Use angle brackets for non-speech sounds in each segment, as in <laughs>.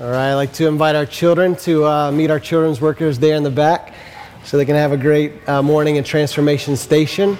All right, I'd like to invite our children to uh, meet our children's workers there in the back so they can have a great uh, morning in Transformation Station.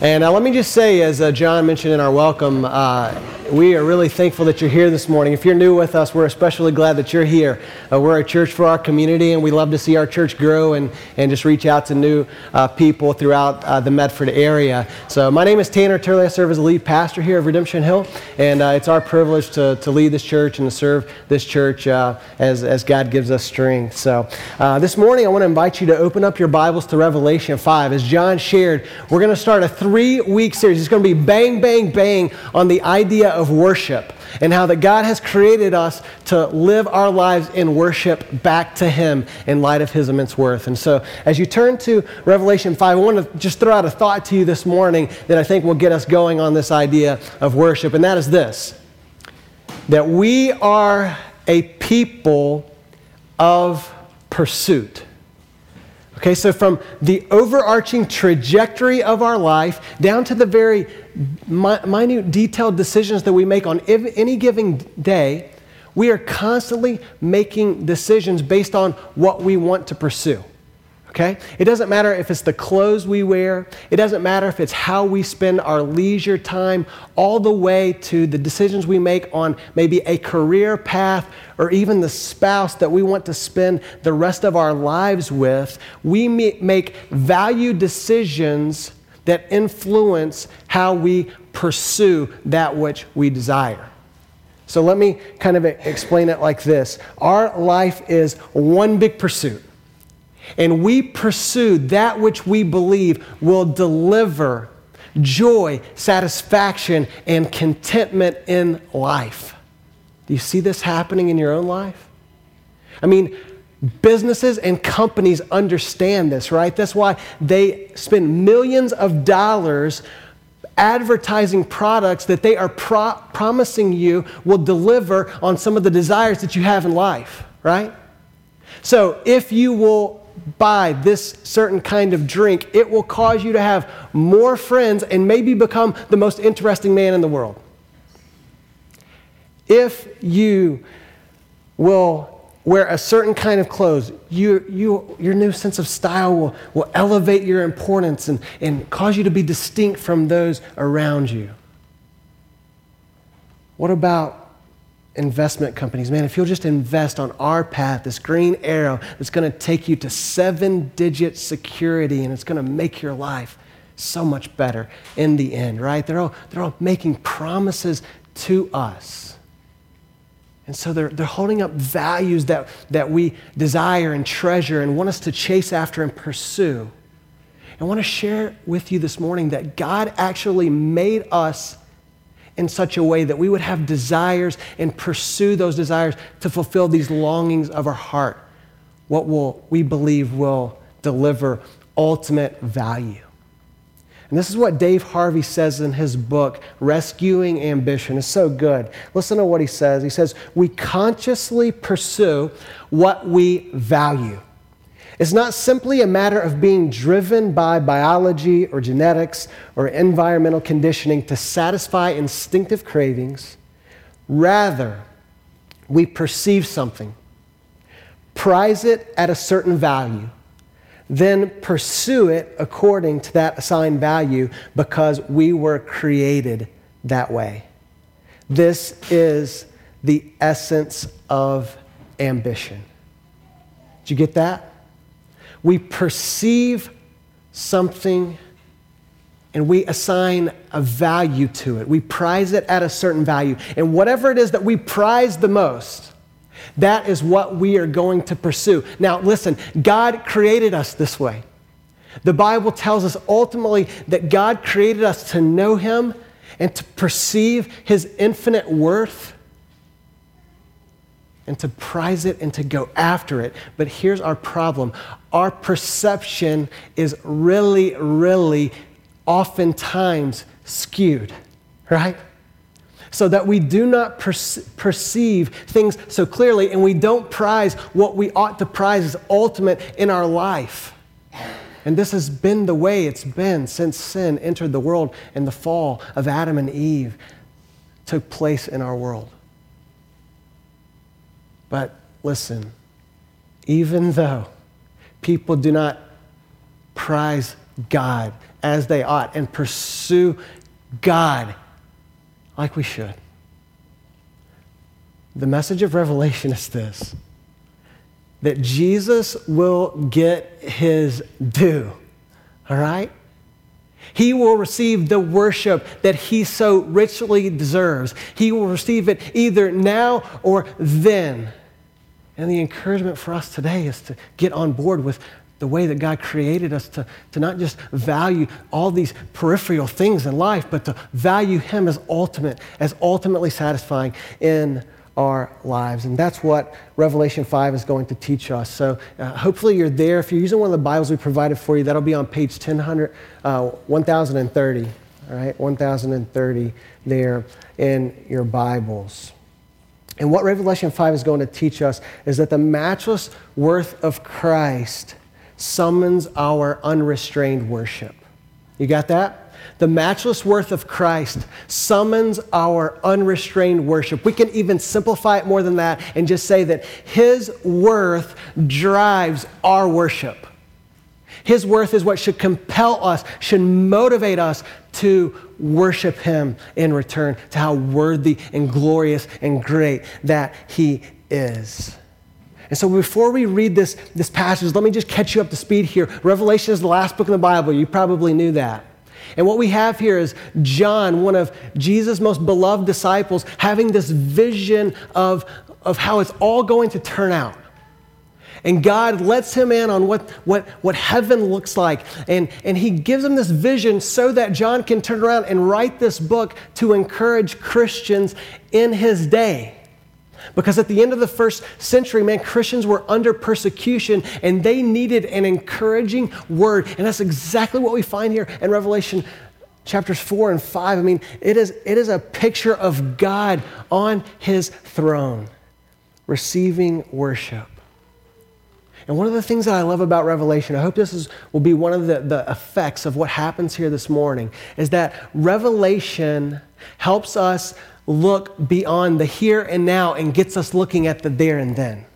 And uh, let me just say, as uh, John mentioned in our welcome, uh, we are really thankful that you're here this morning. If you're new with us, we're especially glad that you're here. Uh, we're a church for our community, and we love to see our church grow and, and just reach out to new uh, people throughout uh, the Medford area. So, my name is Tanner Turley. I serve as the lead pastor here of Redemption Hill, and uh, it's our privilege to, to lead this church and to serve this church uh, as, as God gives us strength. So, uh, this morning, I want to invite you to open up your Bibles to Revelation 5. As John shared, we're going to start a three week series. It's going to be bang, bang, bang on the idea of worship and how that God has created us to live our lives in worship back to Him in light of His immense worth. And so, as you turn to Revelation 5, I want to just throw out a thought to you this morning that I think will get us going on this idea of worship, and that is this that we are a people of pursuit. Okay, so from the overarching trajectory of our life down to the very minute, detailed decisions that we make on any given day, we are constantly making decisions based on what we want to pursue. Okay? It doesn't matter if it's the clothes we wear, it doesn't matter if it's how we spend our leisure time, all the way to the decisions we make on maybe a career path or even the spouse that we want to spend the rest of our lives with. We make value decisions that influence how we pursue that which we desire. So let me kind of explain it like this Our life is one big pursuit and we pursue that which we believe will deliver joy, satisfaction, and contentment in life. Do you see this happening in your own life? I mean, businesses and companies understand this, right? That's why they spend millions of dollars advertising products that they are pro- promising you will deliver on some of the desires that you have in life, right? So if you will buy this certain kind of drink, it will cause you to have more friends and maybe become the most interesting man in the world. If you will wear a certain kind of clothes, you, you, your new sense of style will, will elevate your importance and, and cause you to be distinct from those around you. What about investment companies, man, if you'll just invest on our path, this green arrow that's going to take you to seven digit security and it's going to make your life so much better in the end, right? They're all, they're all making promises to us. And so they're, they're holding up values that, that we desire and treasure and want us to chase after and pursue. I want to share with you this morning that God actually made us in such a way that we would have desires and pursue those desires to fulfill these longings of our heart. What will we believe will deliver ultimate value. And this is what Dave Harvey says in his book, Rescuing Ambition. It's so good. Listen to what he says. He says, We consciously pursue what we value. It's not simply a matter of being driven by biology or genetics or environmental conditioning to satisfy instinctive cravings. Rather, we perceive something, prize it at a certain value, then pursue it according to that assigned value because we were created that way. This is the essence of ambition. Did you get that? We perceive something and we assign a value to it. We prize it at a certain value. And whatever it is that we prize the most, that is what we are going to pursue. Now, listen, God created us this way. The Bible tells us ultimately that God created us to know Him and to perceive His infinite worth and to prize it and to go after it. But here's our problem our perception is really, really oftentimes skewed, right? So that we do not perceive things so clearly and we don't prize what we ought to prize as ultimate in our life. And this has been the way it's been since sin entered the world and the fall of Adam and Eve took place in our world. But listen, even though people do not prize God as they ought and pursue God like we should, the message of Revelation is this that Jesus will get his due, all right? He will receive the worship that he so richly deserves. He will receive it either now or then. And the encouragement for us today is to get on board with the way that God created us to, to not just value all these peripheral things in life, but to value Him as ultimate, as ultimately satisfying in our lives. And that's what Revelation 5 is going to teach us. So uh, hopefully you're there. If you're using one of the Bibles we provided for you, that'll be on page 1000, uh, 1030. All right, 1030 there in your Bibles. And what Revelation 5 is going to teach us is that the matchless worth of Christ summons our unrestrained worship. You got that? The matchless worth of Christ summons our unrestrained worship. We can even simplify it more than that and just say that His worth drives our worship. His worth is what should compel us, should motivate us to worship Him in return to how worthy and glorious and great that He is. And so before we read this, this passage, let me just catch you up to speed here. Revelation is the last book in the Bible. You probably knew that. And what we have here is John, one of Jesus' most beloved disciples, having this vision of, of how it's all going to turn out. And God lets him in on what, what, what heaven looks like. And, and he gives him this vision so that John can turn around and write this book to encourage Christians in his day. Because at the end of the first century, man, Christians were under persecution and they needed an encouraging word. And that's exactly what we find here in Revelation chapters 4 and 5. I mean, it is, it is a picture of God on his throne receiving worship. And one of the things that I love about Revelation, I hope this is, will be one of the, the effects of what happens here this morning, is that Revelation helps us look beyond the here and now and gets us looking at the there and then.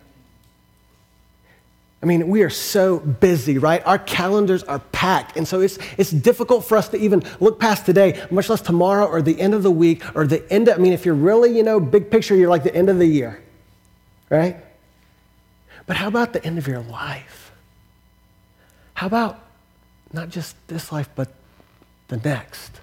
I mean, we are so busy, right? Our calendars are packed. And so it's, it's difficult for us to even look past today, much less tomorrow or the end of the week or the end of, I mean, if you're really, you know, big picture, you're like the end of the year, right? But how about the end of your life? How about not just this life, but the next?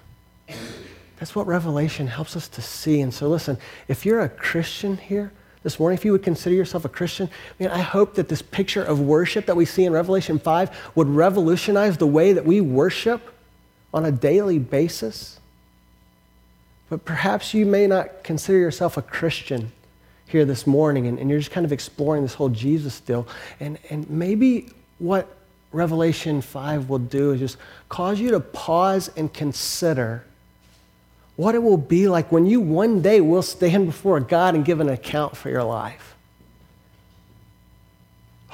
That's what Revelation helps us to see. And so, listen, if you're a Christian here this morning, if you would consider yourself a Christian, I mean, I hope that this picture of worship that we see in Revelation 5 would revolutionize the way that we worship on a daily basis. But perhaps you may not consider yourself a Christian here this morning, and, and you're just kind of exploring this whole Jesus deal. And, and maybe what Revelation 5 will do is just cause you to pause and consider what it will be like when you one day will stand before God and give an account for your life.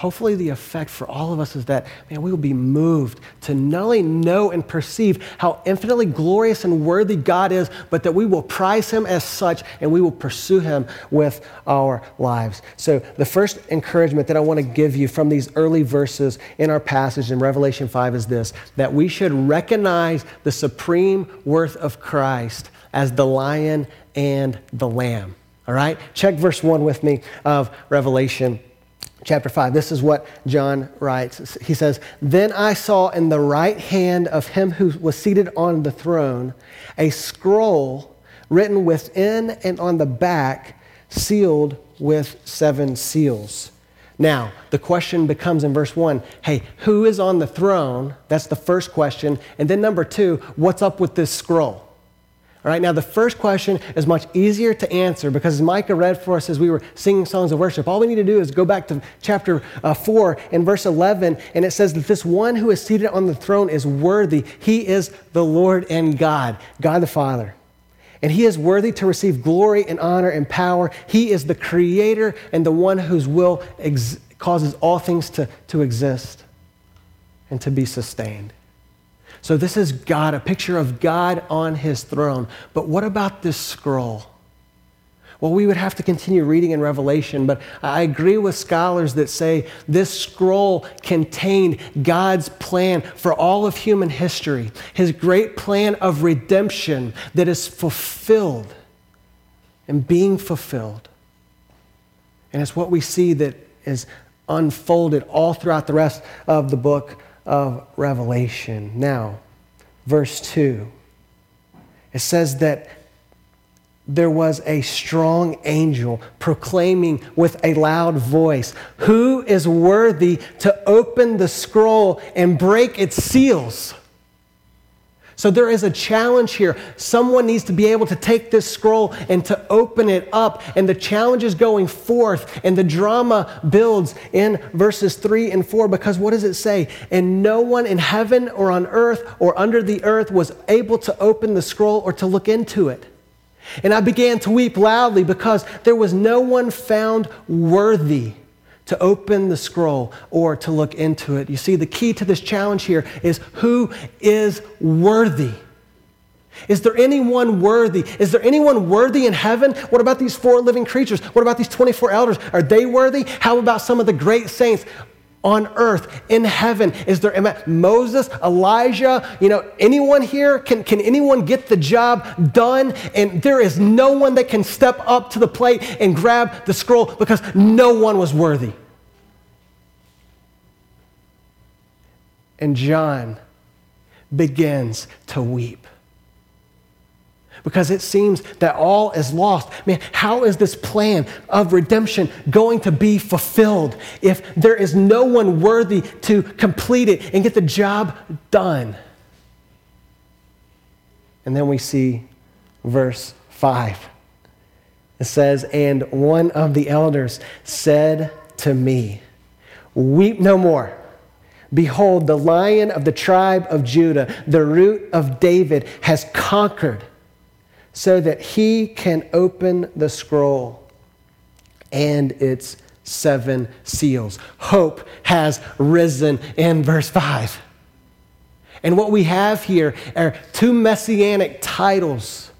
Hopefully, the effect for all of us is that, man, we will be moved to not only know and perceive how infinitely glorious and worthy God is, but that we will prize Him as such and we will pursue Him with our lives. So, the first encouragement that I want to give you from these early verses in our passage in Revelation 5 is this that we should recognize the supreme worth of Christ as the lion and the lamb. All right? Check verse 1 with me of Revelation chapter 5. This is what John writes. He says, Then I saw in the right hand of him who was seated on the throne a scroll written within and on the back, sealed with seven seals. Now, the question becomes in verse 1 hey, who is on the throne? That's the first question. And then number two, what's up with this scroll? All right, now the first question is much easier to answer because Micah read for us as we were singing songs of worship, all we need to do is go back to chapter uh, 4 and verse 11, and it says that this one who is seated on the throne is worthy. He is the Lord and God, God the Father. And he is worthy to receive glory and honor and power. He is the creator and the one whose will ex- causes all things to, to exist and to be sustained. So this is God, a picture of God on his throne. But what about this scroll? Well, we would have to continue reading in Revelation, but I agree with scholars that say this scroll contained God's plan for all of human history, his great plan of redemption that is fulfilled and being fulfilled. And it's what we see that is unfolded all throughout the rest of the book of Revelation. Now, verse 2, it says that there was a strong angel proclaiming with a loud voice, Who is worthy to open the scroll and break its seals? So there is a challenge here. Someone needs to be able to take this scroll and to open it up. And the challenge is going forth, and the drama builds in verses 3 and 4 because what does it say? And no one in heaven or on earth or under the earth was able to open the scroll or to look into it. And I began to weep loudly because there was no one found worthy to open the scroll or to look into it. You see, the key to this challenge here is who is worthy? Is there anyone worthy? Is there anyone worthy in heaven? What about these four living creatures? What about these 24 elders? Are they worthy? How about some of the great saints? On earth, in heaven? Is there Moses, Elijah, you know, anyone here? Can, can anyone get the job done? And there is no one that can step up to the plate and grab the scroll because no one was worthy. And John begins to weep because it seems that all is lost. Man, how is this plan of redemption going to be fulfilled if there is no one worthy to complete it and get the job done? And then we see verse 5. It says, And one of the elders said to me, Weep no more. Behold, the lion of the tribe of Judah, the root of David, has conquered so that he can open the scroll and its seven seals. Hope has risen in verse 5. And what we have here are two messianic titles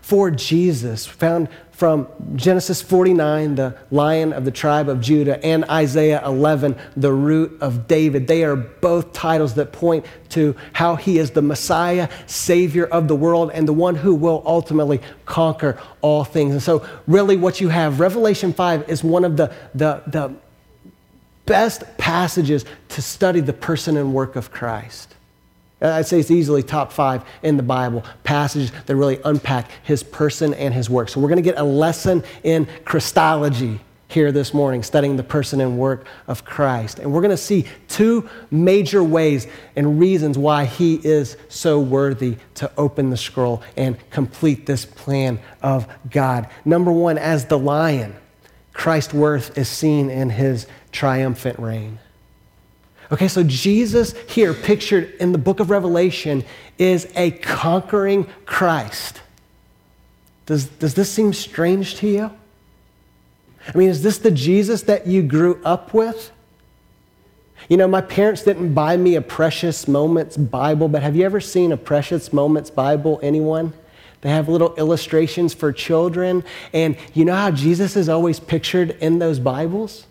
for Jesus found from Genesis 49, the lion of the tribe of Judah, and Isaiah 11, the root of David. They are both titles that point to how he is the Messiah, Savior of the world, and the one who will ultimately conquer all things. And so, really, what you have, Revelation 5 is one of the, the, the best passages to study the person and work of Christ. Uh, I'd say it's easily top five in the Bible, passages that really unpack his person and his work. So we're going to get a lesson in Christology here this morning, studying the person and work of Christ. And we're going to see two major ways and reasons why he is so worthy to open the scroll and complete this plan of God. Number one, as the lion, Christ's worth is seen in his triumphant reign. Okay, so Jesus here, pictured in the book of Revelation, is a conquering Christ. Does, does this seem strange to you? I mean, is this the Jesus that you grew up with? You know, my parents didn't buy me a Precious Moments Bible, but have you ever seen a Precious Moments Bible? Anyone? They have little illustrations for children. And you know how Jesus is always pictured in those Bibles?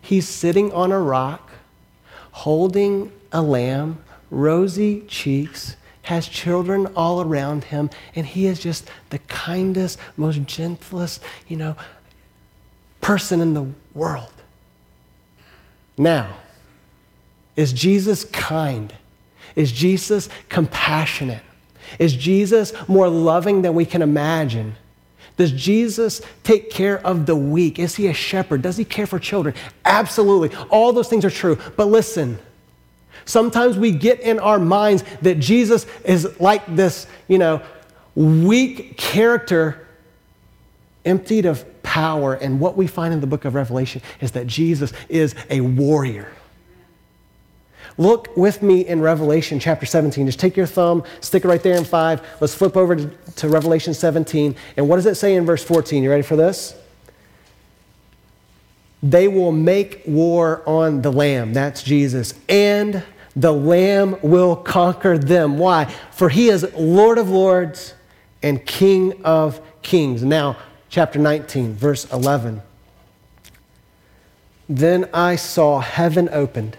He's sitting on a rock holding a lamb, rosy cheeks, has children all around him, and he is just the kindest, most gentlest, you know, person in the world. Now, is Jesus kind? Is Jesus compassionate? Is Jesus more loving than we can imagine? Does Jesus take care of the weak? Is he a shepherd? Does he care for children? Absolutely. All those things are true. But listen, sometimes we get in our minds that Jesus is like this, you know, weak character emptied of power. And what we find in the book of Revelation is that Jesus is a warrior. Look with me in Revelation chapter 17. Just take your thumb, stick it right there in 5. Let's flip over to, to Revelation 17. And what does it say in verse 14? You ready for this? They will make war on the Lamb. That's Jesus. And the Lamb will conquer them. Why? For he is Lord of lords and King of kings. Now, chapter 19, verse 11. Then I saw heaven opened,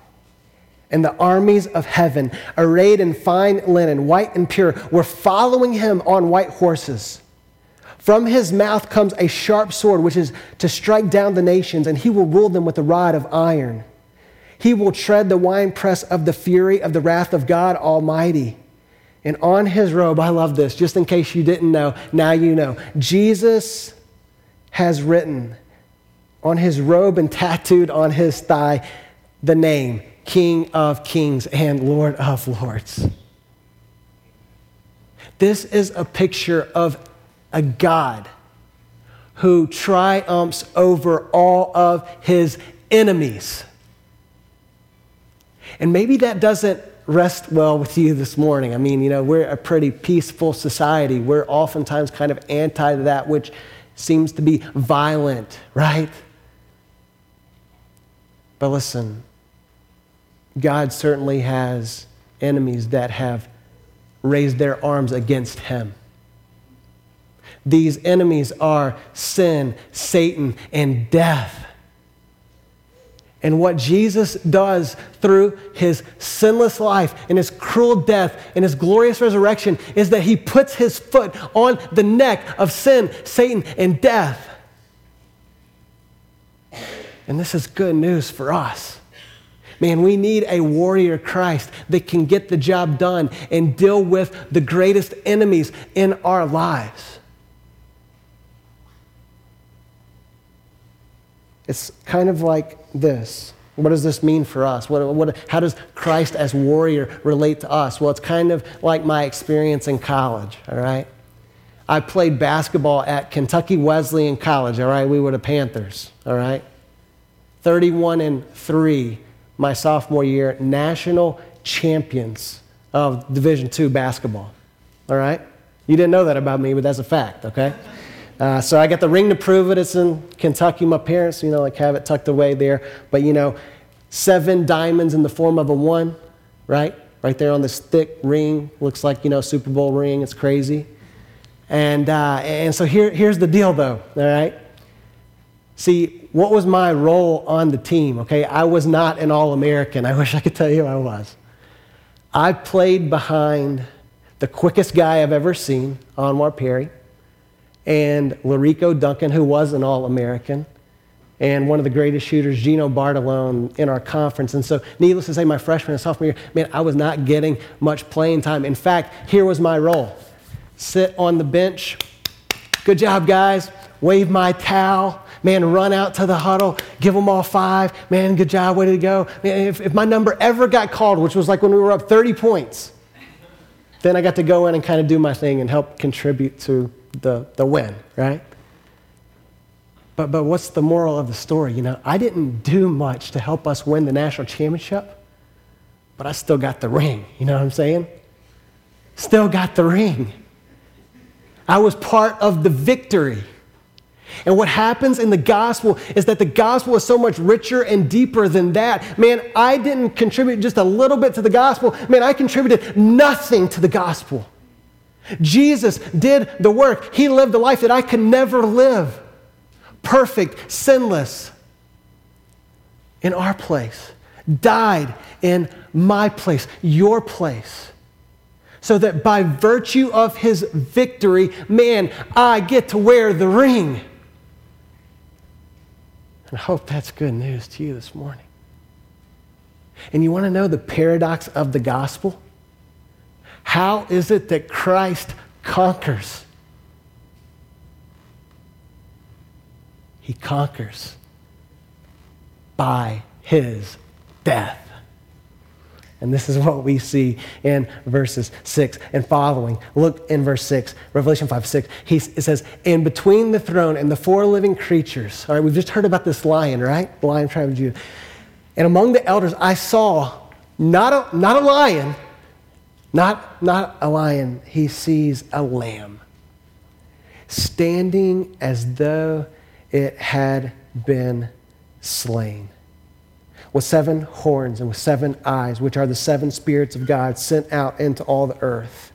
And the armies of heaven, arrayed in fine linen, white and pure, were following him on white horses. From his mouth comes a sharp sword, which is to strike down the nations, and he will rule them with a rod of iron. He will tread the winepress of the fury of the wrath of God Almighty. And on his robe, I love this, just in case you didn't know, now you know. Jesus has written on his robe and tattooed on his thigh the name King of Kings and Lord of Lords. This is a picture of a God who triumphs over all of his enemies. And maybe that doesn't rest well with you this morning. I mean, you know, we're a pretty peaceful society. We're oftentimes kind of anti that which seems to be violent, right? But listen, God certainly has enemies that have raised their arms against him. These enemies are sin, Satan, and death. And what Jesus does through his sinless life and his cruel death and his glorious resurrection is that he puts his foot on the neck of sin, Satan, and death. And this is good news for us. Man, we need a warrior Christ that can get the job done and deal with the greatest enemies in our lives. It's kind of like this. What does this mean for us? What, what, how does Christ as warrior relate to us? Well, it's kind of like my experience in college, all right? I played basketball at Kentucky Wesleyan College, all right? We were the Panthers, all right? 31 and 3 my sophomore year, national champions of Division II basketball, all right? You didn't know that about me, but that's a fact, okay? Uh, so I got the ring to prove it. It's in Kentucky. My parents, you know, like have it tucked away there. But you know, seven diamonds in the form of a one, right? Right there on this thick ring. Looks like, you know, Super Bowl ring. It's crazy. And, uh, and so here, here's the deal, though, all right? See, what was my role on the team? Okay, I was not an All American. I <laughs> wish I could tell you I was. I played behind the quickest guy I've ever seen, Anwar Perry and Larico Duncan, who was an All American, and one of the greatest shooters, Gino Bartolone, in our conference. And so, needless to say, my freshman and sophomore year, man, I was not getting much playing time. In fact, here was my role sit on the bench. Good job, guys. Wave my towel. Man, run out to the huddle, give them all five. Man, good job, way to go. Man, if, if my number ever got called, which was like when we were up 30 points, then I got to go in and kind of do my thing and help contribute to the, the win, right? But, but what's the moral of the story? You know, I didn't do much to help us win the national championship, but I still got the ring. You know what I'm saying? Still got the ring. I was part of the victory. And what happens in the gospel is that the gospel is so much richer and deeper than that. Man, I didn't contribute just a little bit to the gospel. Man, I contributed nothing to the gospel. Jesus did the work. He lived the life that I could never live perfect, sinless, in our place, died in my place, your place. So that by virtue of his victory, man, I get to wear the ring. And I hope that's good news to you this morning. And you want to know the paradox of the gospel? How is it that Christ conquers? He conquers by his death. And this is <laughs> what we see in verses 6 and following. Look in verse 6, Revelation 5 6. He, it says, And between the throne and the four living creatures, all right, we've just heard about this lion, right? The lion tribe of Judah. And among the elders, I saw not a, not a lion, not, not a lion, he sees a lamb standing as though it had been slain with seven horns and with seven eyes, which are the seven spirits of God sent out into all the earth.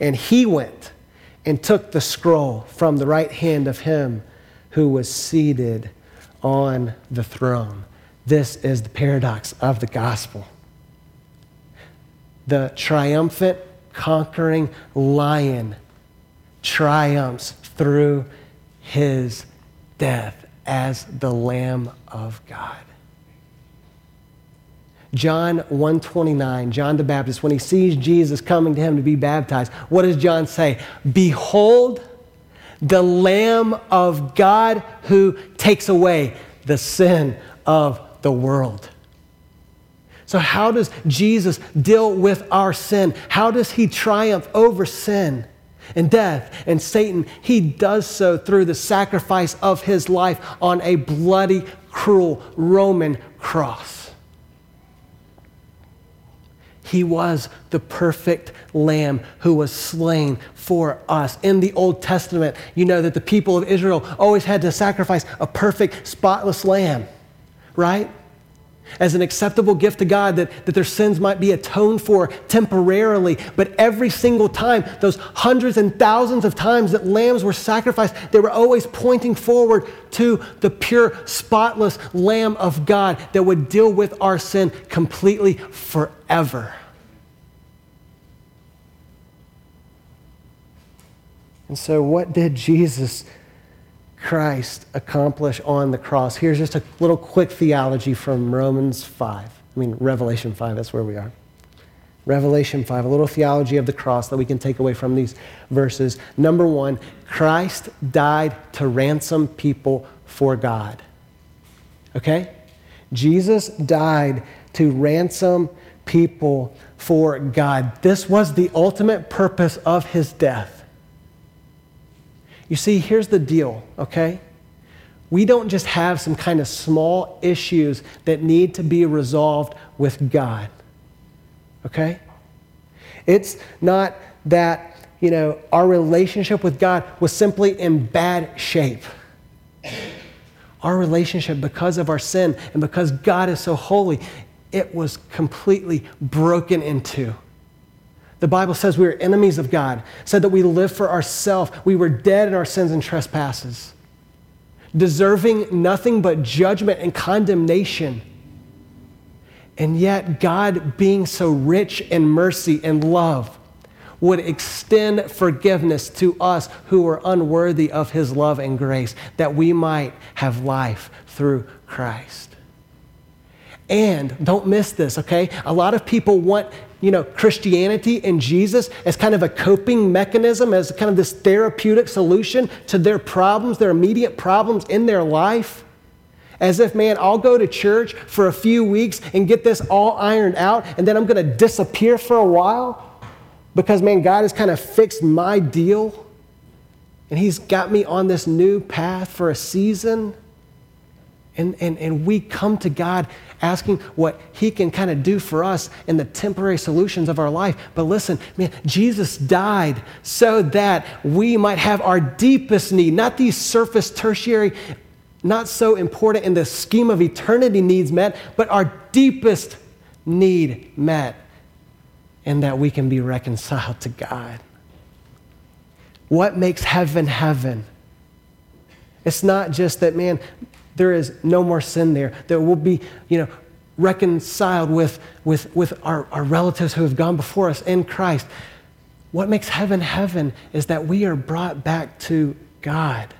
And he went and took the scroll from the right hand of him who was seated on the throne. This is the paradox of the gospel. The triumphant, conquering lion triumphs through his death as the Lamb of God. John 129, John the Baptist, when he sees Jesus coming to him to be baptized, what does John say? Behold, the Lamb of God who takes away the sin of the world. So, how does Jesus deal with our sin? How does he triumph over sin and death and Satan? He does so through the sacrifice of his life on a bloody, cruel Roman cross. He was the perfect lamb who was slain for us. In the Old Testament, you know that the people of Israel always had to sacrifice a perfect, spotless lamb, right? As an acceptable gift to God that, that their sins might be atoned for temporarily. But every single time, those hundreds and thousands of times that lambs were sacrificed, they were always pointing forward to the pure, spotless Lamb of God that would deal with our sin completely forever. And so, what did Jesus Christ accomplish on the cross? Here's just a little quick theology from Romans 5. I mean, Revelation 5, that's where we are. Revelation 5, a little theology of the cross that we can take away from these verses. Number one, Christ died to ransom people for God. Okay? Jesus died to ransom people for God. This was the ultimate purpose of his death. You see, here's the deal, okay? We don't just have some kind of small issues that need to be resolved with God, okay? It's not that, you know, our relationship with God was simply in bad shape. Our relationship, because of our sin and because God is so holy, it was completely broken into. The Bible says we were enemies of God, said that we lived for ourselves. We were dead in our sins and trespasses, deserving nothing but judgment and condemnation. And yet, God, being so rich in mercy and love, would extend forgiveness to us who were unworthy of his love and grace, that we might have life through Christ. And don't miss this, okay? A lot of people want you know, Christianity and Jesus as kind of a coping mechanism, as kind of this therapeutic solution to their problems, their immediate problems in their life. As if, man, I'll go to church for a few weeks and get this all ironed out, and then I'm going to disappear for a while because, man, God has kind of fixed my deal and He's got me on this new path for a season. And, and, and we come to God asking what He can kind of do for us in the temporary solutions of our life. But listen, man, Jesus died so that we might have our deepest need, not these surface, tertiary, not so important in the scheme of eternity needs met, but our deepest need met, and that we can be reconciled to God. What makes heaven heaven? It's not just that, man, there is no more sin there. That we'll be, you know, reconciled with, with, with our, our relatives who have gone before us in Christ. What makes heaven heaven is that we are brought back to God,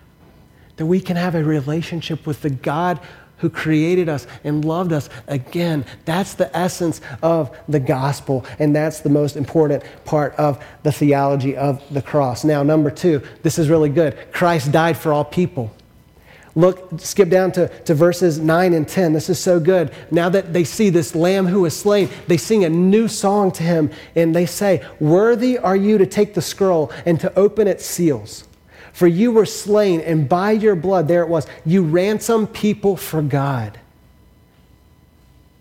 that we can have a relationship with the God who created us and loved us again. That's the essence of the gospel, and that's the most important part of the theology of the cross. Now, number two, this is really good Christ died for all people. Look, skip down to, to verses 9 and 10. This is so good. Now that they see this lamb who was slain, they sing a new song to him and they say, Worthy are you to take the scroll and to open its seals. For you were slain, and by your blood, there it was, you ransomed people for God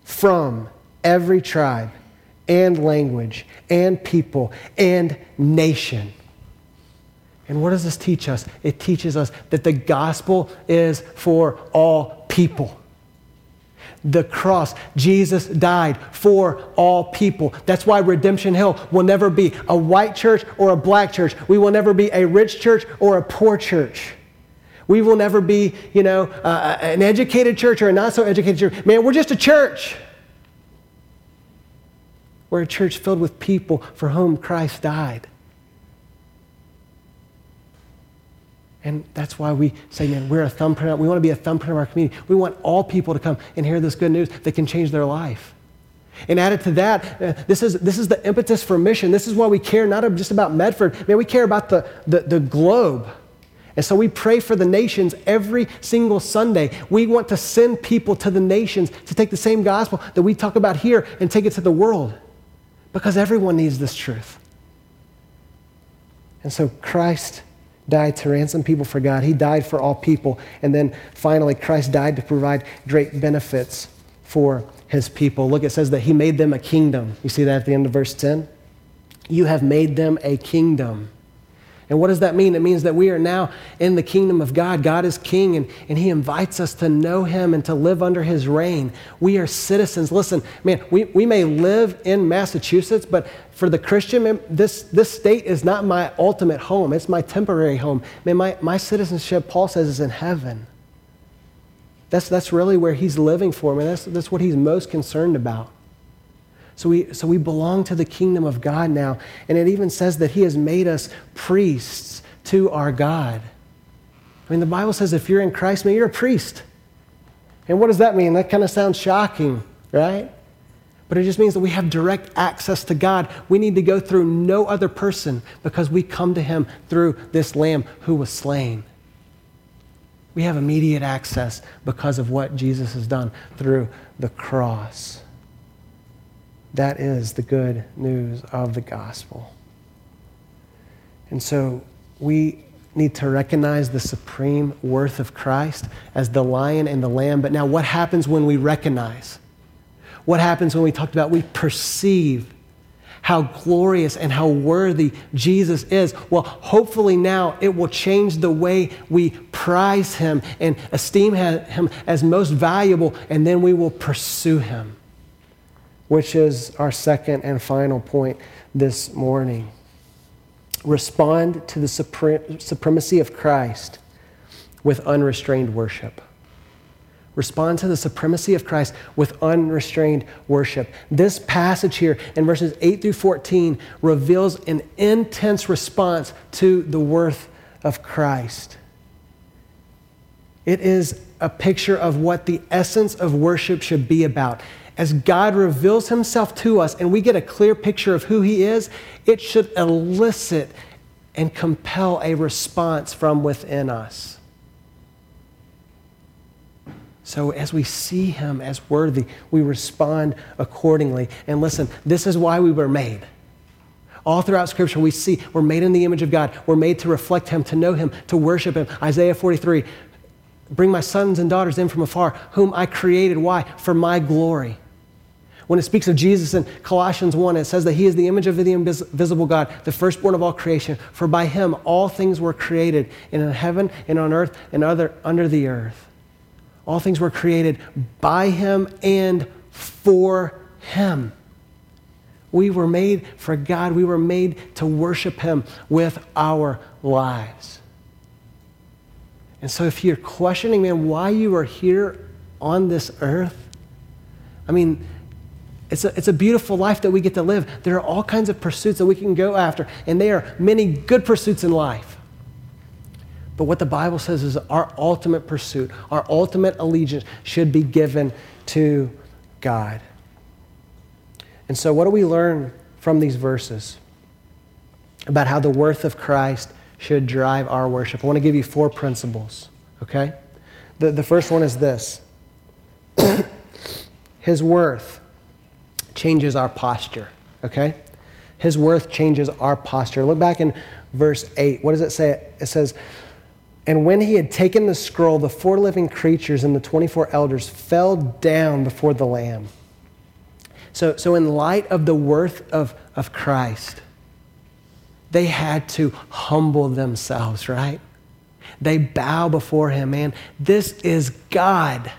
from every tribe and language and people and nation. And what does this teach us? It teaches us that the gospel is for all people. The cross, Jesus died for all people. That's why Redemption Hill will never be a white church or a black church. We will never be a rich church or a poor church. We will never be, you know, uh, an educated church or a not so educated church. Man, we're just a church. We're a church filled with people for whom Christ died. And that's why we say, man, we're a thumbprint. We want to be a thumbprint of our community. We want all people to come and hear this good news that can change their life. And added to that, uh, this, is, this is the impetus for mission. This is why we care not just about Medford, man, we care about the, the, the globe. And so we pray for the nations every single Sunday. We want to send people to the nations to take the same gospel that we talk about here and take it to the world because everyone needs this truth. And so Christ died to ransom people for God. He died for all people. And then finally, Christ died to provide great benefits for his people. Look, it says that he made them a kingdom. You see that at the end of verse 10? You have made them a kingdom. And what does that mean? It means that we are now in the kingdom of God. God is king, and, and He invites us to know Him and to live under His reign. We are citizens. Listen, man, we, we may live in Massachusetts, but for the Christian, man, this, this state is not my ultimate home, it's my temporary home. Man, my, my citizenship, Paul says, is in heaven. That's, that's really where He's living for me. That's, that's what He's most concerned about. So we, so we belong to the kingdom of God now. And it even says that He has made us priests to our God. I mean, the Bible says if you're in Christ, man, you're a priest. And what does that mean? That kind of sounds shocking, right? But it just means that we have direct access to God. We need to go through no other person because we come to Him through this Lamb who was slain. We have immediate access because of what Jesus has done through the cross. That is the good news of the gospel. And so we need to recognize the supreme worth of Christ as the lion and the lamb. But now, what happens when we recognize? What happens when we talked about we perceive how glorious and how worthy Jesus is? Well, hopefully now it will change the way we prize him and esteem him as most valuable, and then we will pursue him which is our second and final point this morning. Respond to the supremacy of Christ with unrestrained worship. Respond to the supremacy of Christ with unrestrained worship. This passage here in verses 8 through 14 reveals an intense response to the worth of Christ. It is a picture of what the essence of worship should be about as God reveals himself to us and we get a clear picture of who he is, it should elicit and compel a response from within us. So, as we see him as worthy, we respond accordingly. And listen, this is why we were made. All throughout Scripture, we see we're made in the image of God. We're made to reflect Him, to know Him, to worship Him. Isaiah 43 Bring my sons and daughters in from afar, whom I created. Why? For my glory. When it speaks of Jesus in Colossians 1, it says that he is the image of the invisible God, the firstborn of all creation. For by him all things were created in heaven and on earth and other, under the earth. All things were created by him and for him. We were made for God. We were made to worship him with our lives. And so if you're questioning, man, why you are here on this earth, I mean, it's a, it's a beautiful life that we get to live. There are all kinds of pursuits that we can go after, and there are many good pursuits in life. But what the Bible says is our ultimate pursuit, our ultimate allegiance should be given to God. And so, what do we learn from these verses about how the worth of Christ should drive our worship? I want to give you four principles, okay? The, the first one is this <coughs> His worth changes our posture, okay? His worth changes our posture. Look back in verse 8. What does it say? It says, And when he had taken the scroll, the four living creatures and the 24 elders fell down before the Lamb. So, so in light of the worth of, of Christ, they had to humble themselves, right? They bow before him, man. This is God.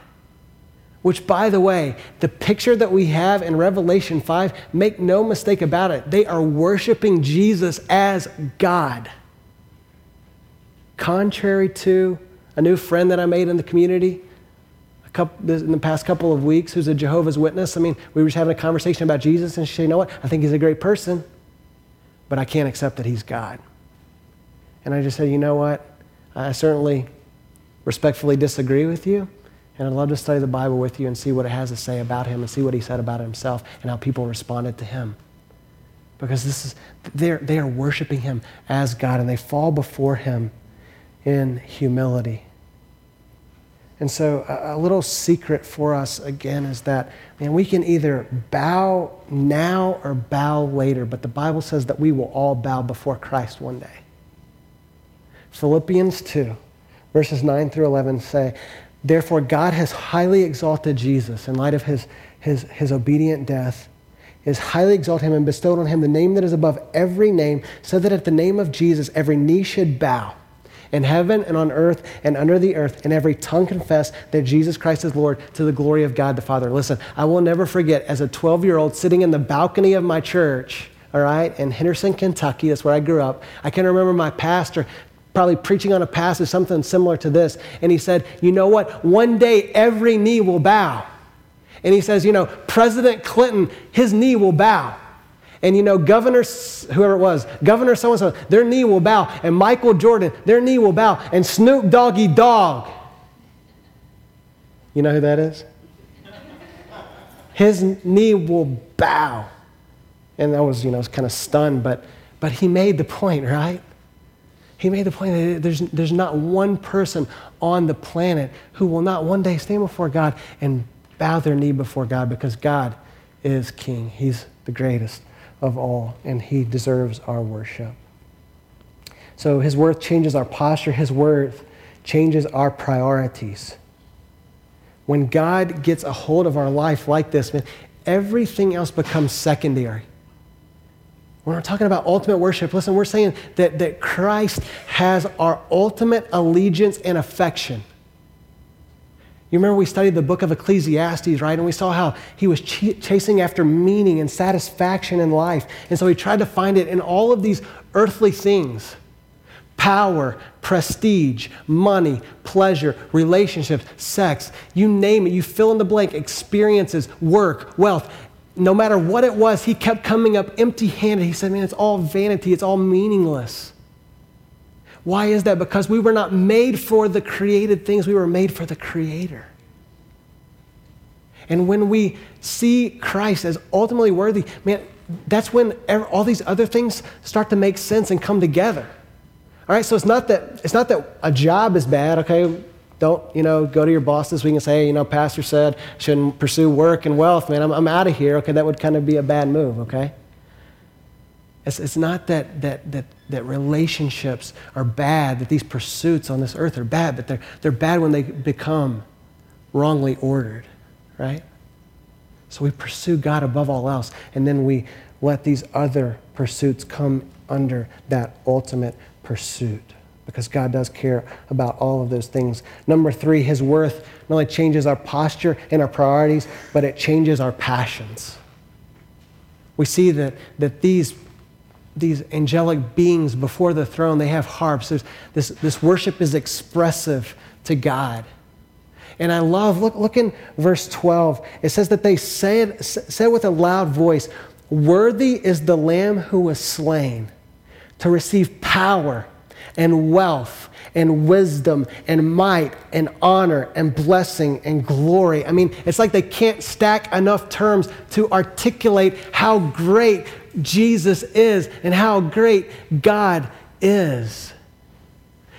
Which, by the way, the picture that we have in Revelation 5, make no mistake about it, they are worshiping Jesus as God. Contrary to a new friend that I made in the community a couple, in the past couple of weeks who's a Jehovah's Witness. I mean, we were just having a conversation about Jesus, and she said, You know what? I think he's a great person, but I can't accept that he's God. And I just said, You know what? I certainly respectfully disagree with you. And I'd love to study the Bible with you and see what it has to say about him and see what he said about himself and how people responded to him. Because this is, they're, they are worshiping him as God and they fall before him in humility. And so, a, a little secret for us again is that, man, we can either bow now or bow later, but the Bible says that we will all bow before Christ one day. Philippians 2, verses 9 through 11 say, Therefore, God has highly exalted Jesus in light of his, his, his obedient death, has highly exalted him and bestowed on him the name that is above every name, so that at the name of Jesus every knee should bow in heaven and on earth and under the earth, and every tongue confess that Jesus Christ is Lord to the glory of God the Father. Listen, I will never forget as a 12 year old sitting in the balcony of my church, all right, in Henderson, Kentucky, that's where I grew up. I can remember my pastor probably preaching on a passage, something similar to this. And he said, You know what? One day every knee will bow. And he says, You know, President Clinton, his knee will bow. And you know, Governor, whoever it was, Governor so and so, their knee will bow. And Michael Jordan, their knee will bow. And Snoop Doggy Dogg. You know who that is? His knee will bow. And I was, you know, kind of stunned, but, but he made the point, right? He made the point that there's, there's not one person on the planet who will not one day stand before God and bow their knee before God because God is king. He's the greatest of all, and he deserves our worship. So his worth changes our posture, his worth changes our priorities. When God gets a hold of our life like this, man, everything else becomes secondary. When we're talking about ultimate worship, listen, we're saying that, that Christ has our ultimate allegiance and affection. You remember we studied the book of Ecclesiastes, right? And we saw how he was ch- chasing after meaning and satisfaction in life. And so he tried to find it in all of these earthly things power, prestige, money, pleasure, relationships, sex, you name it, you fill in the blank, experiences, work, wealth no matter what it was, he kept coming up empty handed. He said, Man, it's all vanity, it's all meaningless. Why is that? Because we were not made for the created things, we were made for the Creator. And when we see Christ as ultimately worthy, man, that's when er, all these other things start to make sense and come together. All right, so it's not that it's not that a job is bad, okay? Don't, you know, go to your boss this week and say, hey, you know, pastor said shouldn't pursue work and wealth, man. I'm, I'm out of here. Okay, that would kind of be a bad move, okay? It's, it's not that, that, that, that relationships are bad, that these pursuits on this earth are bad, but they're, they're bad when they become wrongly ordered, right? So we pursue God above all else, and then we let these other pursuits come under that ultimate pursuit because God does care about all of those things. Number three, his worth not only changes our posture and our priorities, but it changes our passions. We see that, that these, these angelic beings before the throne, they have harps. There's, this, this worship is expressive to God. And I love, look, look in verse 12. It says that they said, said with a loud voice, Worthy is the Lamb who was slain to receive power and wealth and wisdom and might and honor and blessing and glory. I mean, it's like they can't stack enough terms to articulate how great Jesus is and how great God is.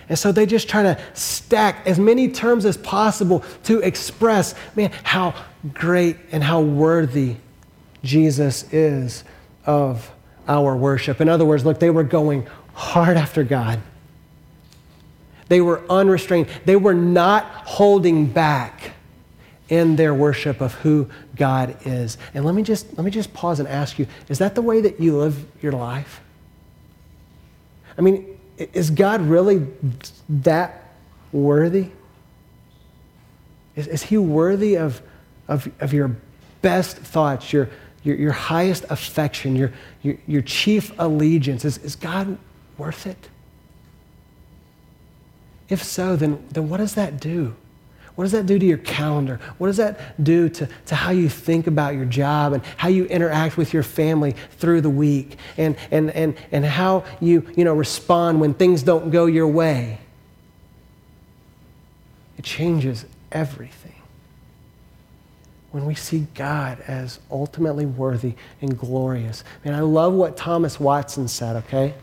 And so they just try to stack as many terms as possible to express, man, how great and how worthy Jesus is of our worship. In other words, look, they were going hard after God. They were unrestrained. They were not holding back in their worship of who God is. And let me just let me just pause and ask you, is that the way that you live your life? I mean, is God really that worthy? Is, is he worthy of, of, of your best thoughts, your, your, your highest affection, your, your, your chief allegiance? Is, is God worth it? If so, then, then what does that do? What does that do to your calendar? What does that do to, to how you think about your job and how you interact with your family through the week and, and, and, and how you, you know, respond when things don't go your way? It changes everything. When we see God as ultimately worthy and glorious. And I love what Thomas Watson said, okay?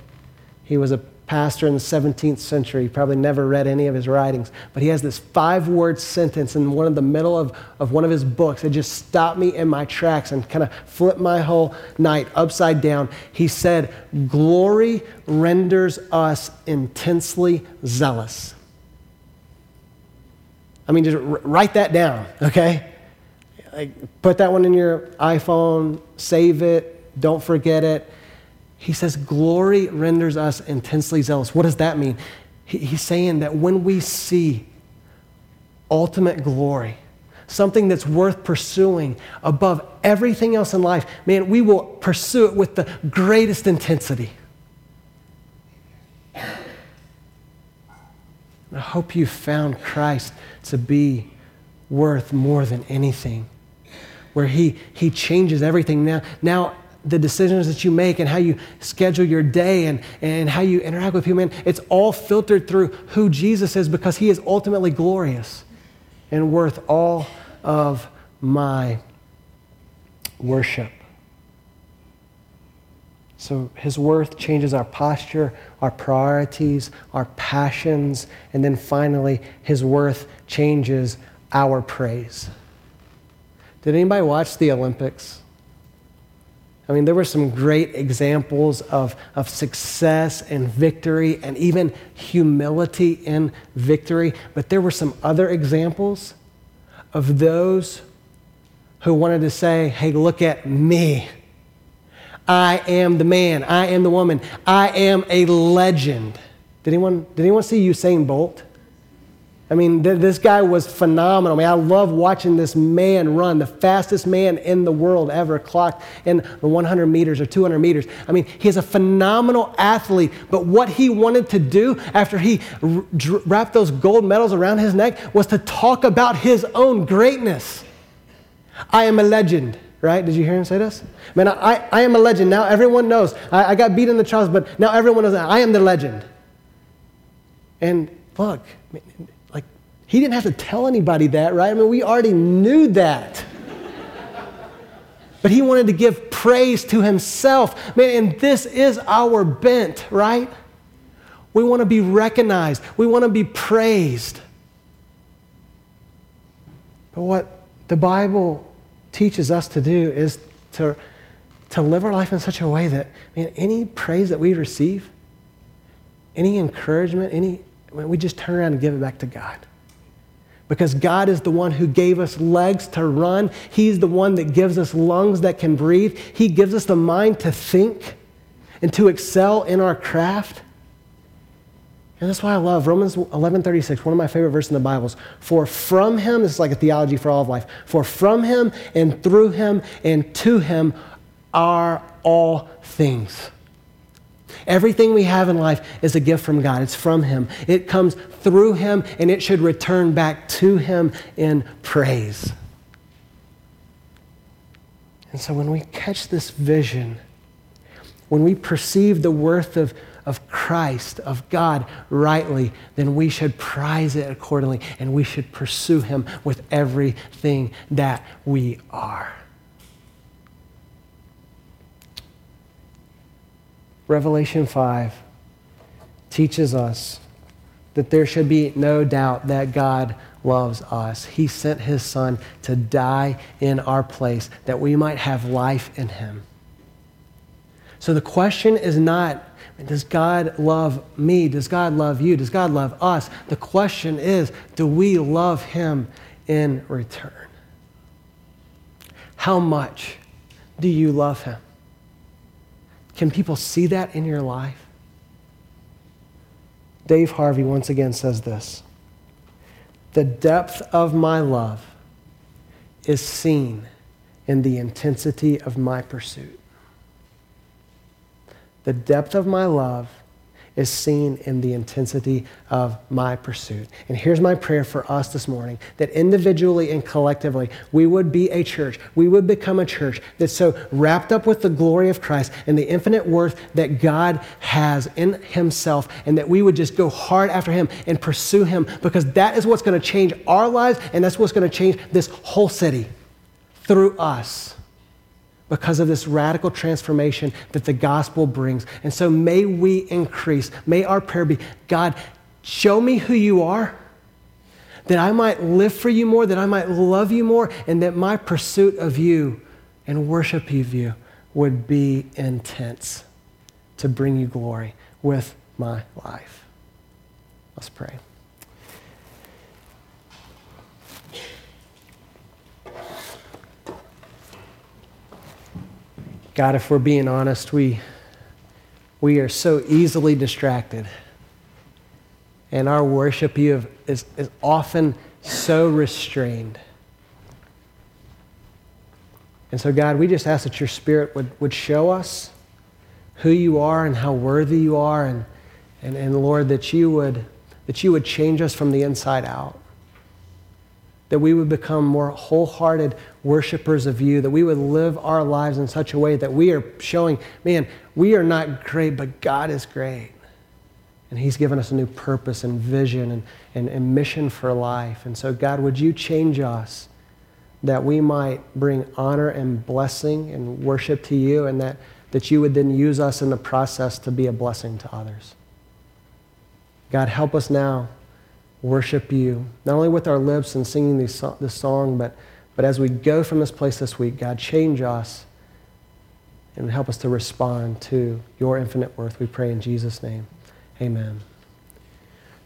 He was a pastor in the 17th century. He probably never read any of his writings, but he has this five word sentence in one of the middle of, of one of his books. It just stopped me in my tracks and kind of flipped my whole night upside down. He said, Glory renders us intensely zealous. I mean, just write that down, okay? Like, put that one in your iPhone, save it, don't forget it. He says, Glory renders us intensely zealous. What does that mean? He's saying that when we see ultimate glory, something that's worth pursuing above everything else in life, man, we will pursue it with the greatest intensity. I hope you found Christ to be worth more than anything, where He, he changes everything. Now, now the decisions that you make and how you schedule your day and, and how you interact with people, man, it's all filtered through who Jesus is because he is ultimately glorious and worth all of my worship. So his worth changes our posture, our priorities, our passions, and then finally, his worth changes our praise. Did anybody watch the Olympics? I mean, there were some great examples of, of success and victory and even humility in victory, but there were some other examples of those who wanted to say, hey, look at me. I am the man. I am the woman. I am a legend. Did anyone, did anyone see Usain Bolt? I mean, th- this guy was phenomenal. I mean, I love watching this man run, the fastest man in the world ever clocked in the 100 meters or 200 meters. I mean, he's a phenomenal athlete, but what he wanted to do after he wrapped those gold medals around his neck was to talk about his own greatness. I am a legend, right? Did you hear him say this? Man, I, I am a legend. Now everyone knows. I, I got beat in the trials, but now everyone knows I am the legend. And look, he didn't have to tell anybody that, right? I mean, we already knew that. but he wanted to give praise to himself. Man, and this is our bent, right? We want to be recognized, we want to be praised. But what the Bible teaches us to do is to, to live our life in such a way that, man, any praise that we receive, any encouragement, any, we just turn around and give it back to God because God is the one who gave us legs to run. He's the one that gives us lungs that can breathe. He gives us the mind to think and to excel in our craft. And that's why I love Romans 11:36, one of my favorite verses in the Bibles. For from him, this is like a theology for all of life. For from him and through him and to him are all things. Everything we have in life is a gift from God. It's from Him. It comes through Him, and it should return back to Him in praise. And so when we catch this vision, when we perceive the worth of, of Christ, of God rightly, then we should prize it accordingly and we should pursue Him with everything that we are. Revelation 5 teaches us that there should be no doubt that God loves us. He sent his son to die in our place that we might have life in him. So the question is not, does God love me? Does God love you? Does God love us? The question is, do we love him in return? How much do you love him? Can people see that in your life? Dave Harvey once again says this The depth of my love is seen in the intensity of my pursuit. The depth of my love is seen in the intensity of my pursuit. And here's my prayer for us this morning that individually and collectively, we would be a church. We would become a church that's so wrapped up with the glory of Christ and the infinite worth that God has in Himself, and that we would just go hard after Him and pursue Him because that is what's going to change our lives, and that's what's going to change this whole city through us because of this radical transformation that the gospel brings. And so may we increase. May our prayer be God, show me who you are, that I might live for you more, that I might love you more, and that my pursuit of you and worship of you would be intense to bring you glory with my life. Let's pray. God, if we're being honest, we, we are so easily distracted. And our worship you is, is often so restrained. And so, God, we just ask that your Spirit would, would show us who you are and how worthy you are, and, and, and Lord, that you, would, that you would change us from the inside out that we would become more wholehearted worshipers of you, that we would live our lives in such a way that we are showing, man, we are not great, but God is great. And He's given us a new purpose and vision and, and, and mission for life. And so, God, would you change us that we might bring honor and blessing and worship to you, and that, that you would then use us in the process to be a blessing to others? God, help us now worship you, not only with our lips and singing this song, but, but as we go from this place this week, God, change us and help us to respond to your infinite worth. We pray in Jesus' name. Amen.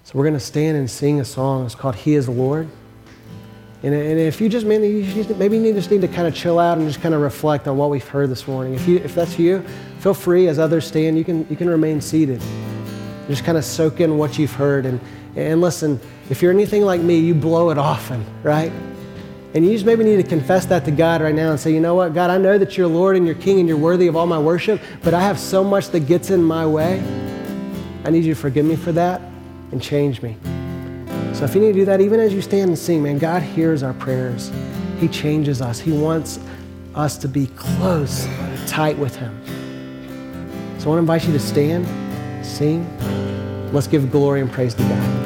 So we're going to stand and sing a song. It's called He is the Lord. And, and if you just maybe you just need to kind of chill out and just kind of reflect on what we've heard this morning. If, you, if that's you, feel free as others stand. You can, you can remain seated. Just kind of soak in what you've heard. And, and listen, if you're anything like me, you blow it often, right? And you just maybe need to confess that to God right now and say, you know what, God, I know that you're Lord and you're King and you're worthy of all my worship, but I have so much that gets in my way. I need you to forgive me for that and change me. So if you need to do that, even as you stand and sing, man, God hears our prayers. He changes us. He wants us to be close, tight with Him. So I want to invite you to stand, sing. Let's give glory and praise to God.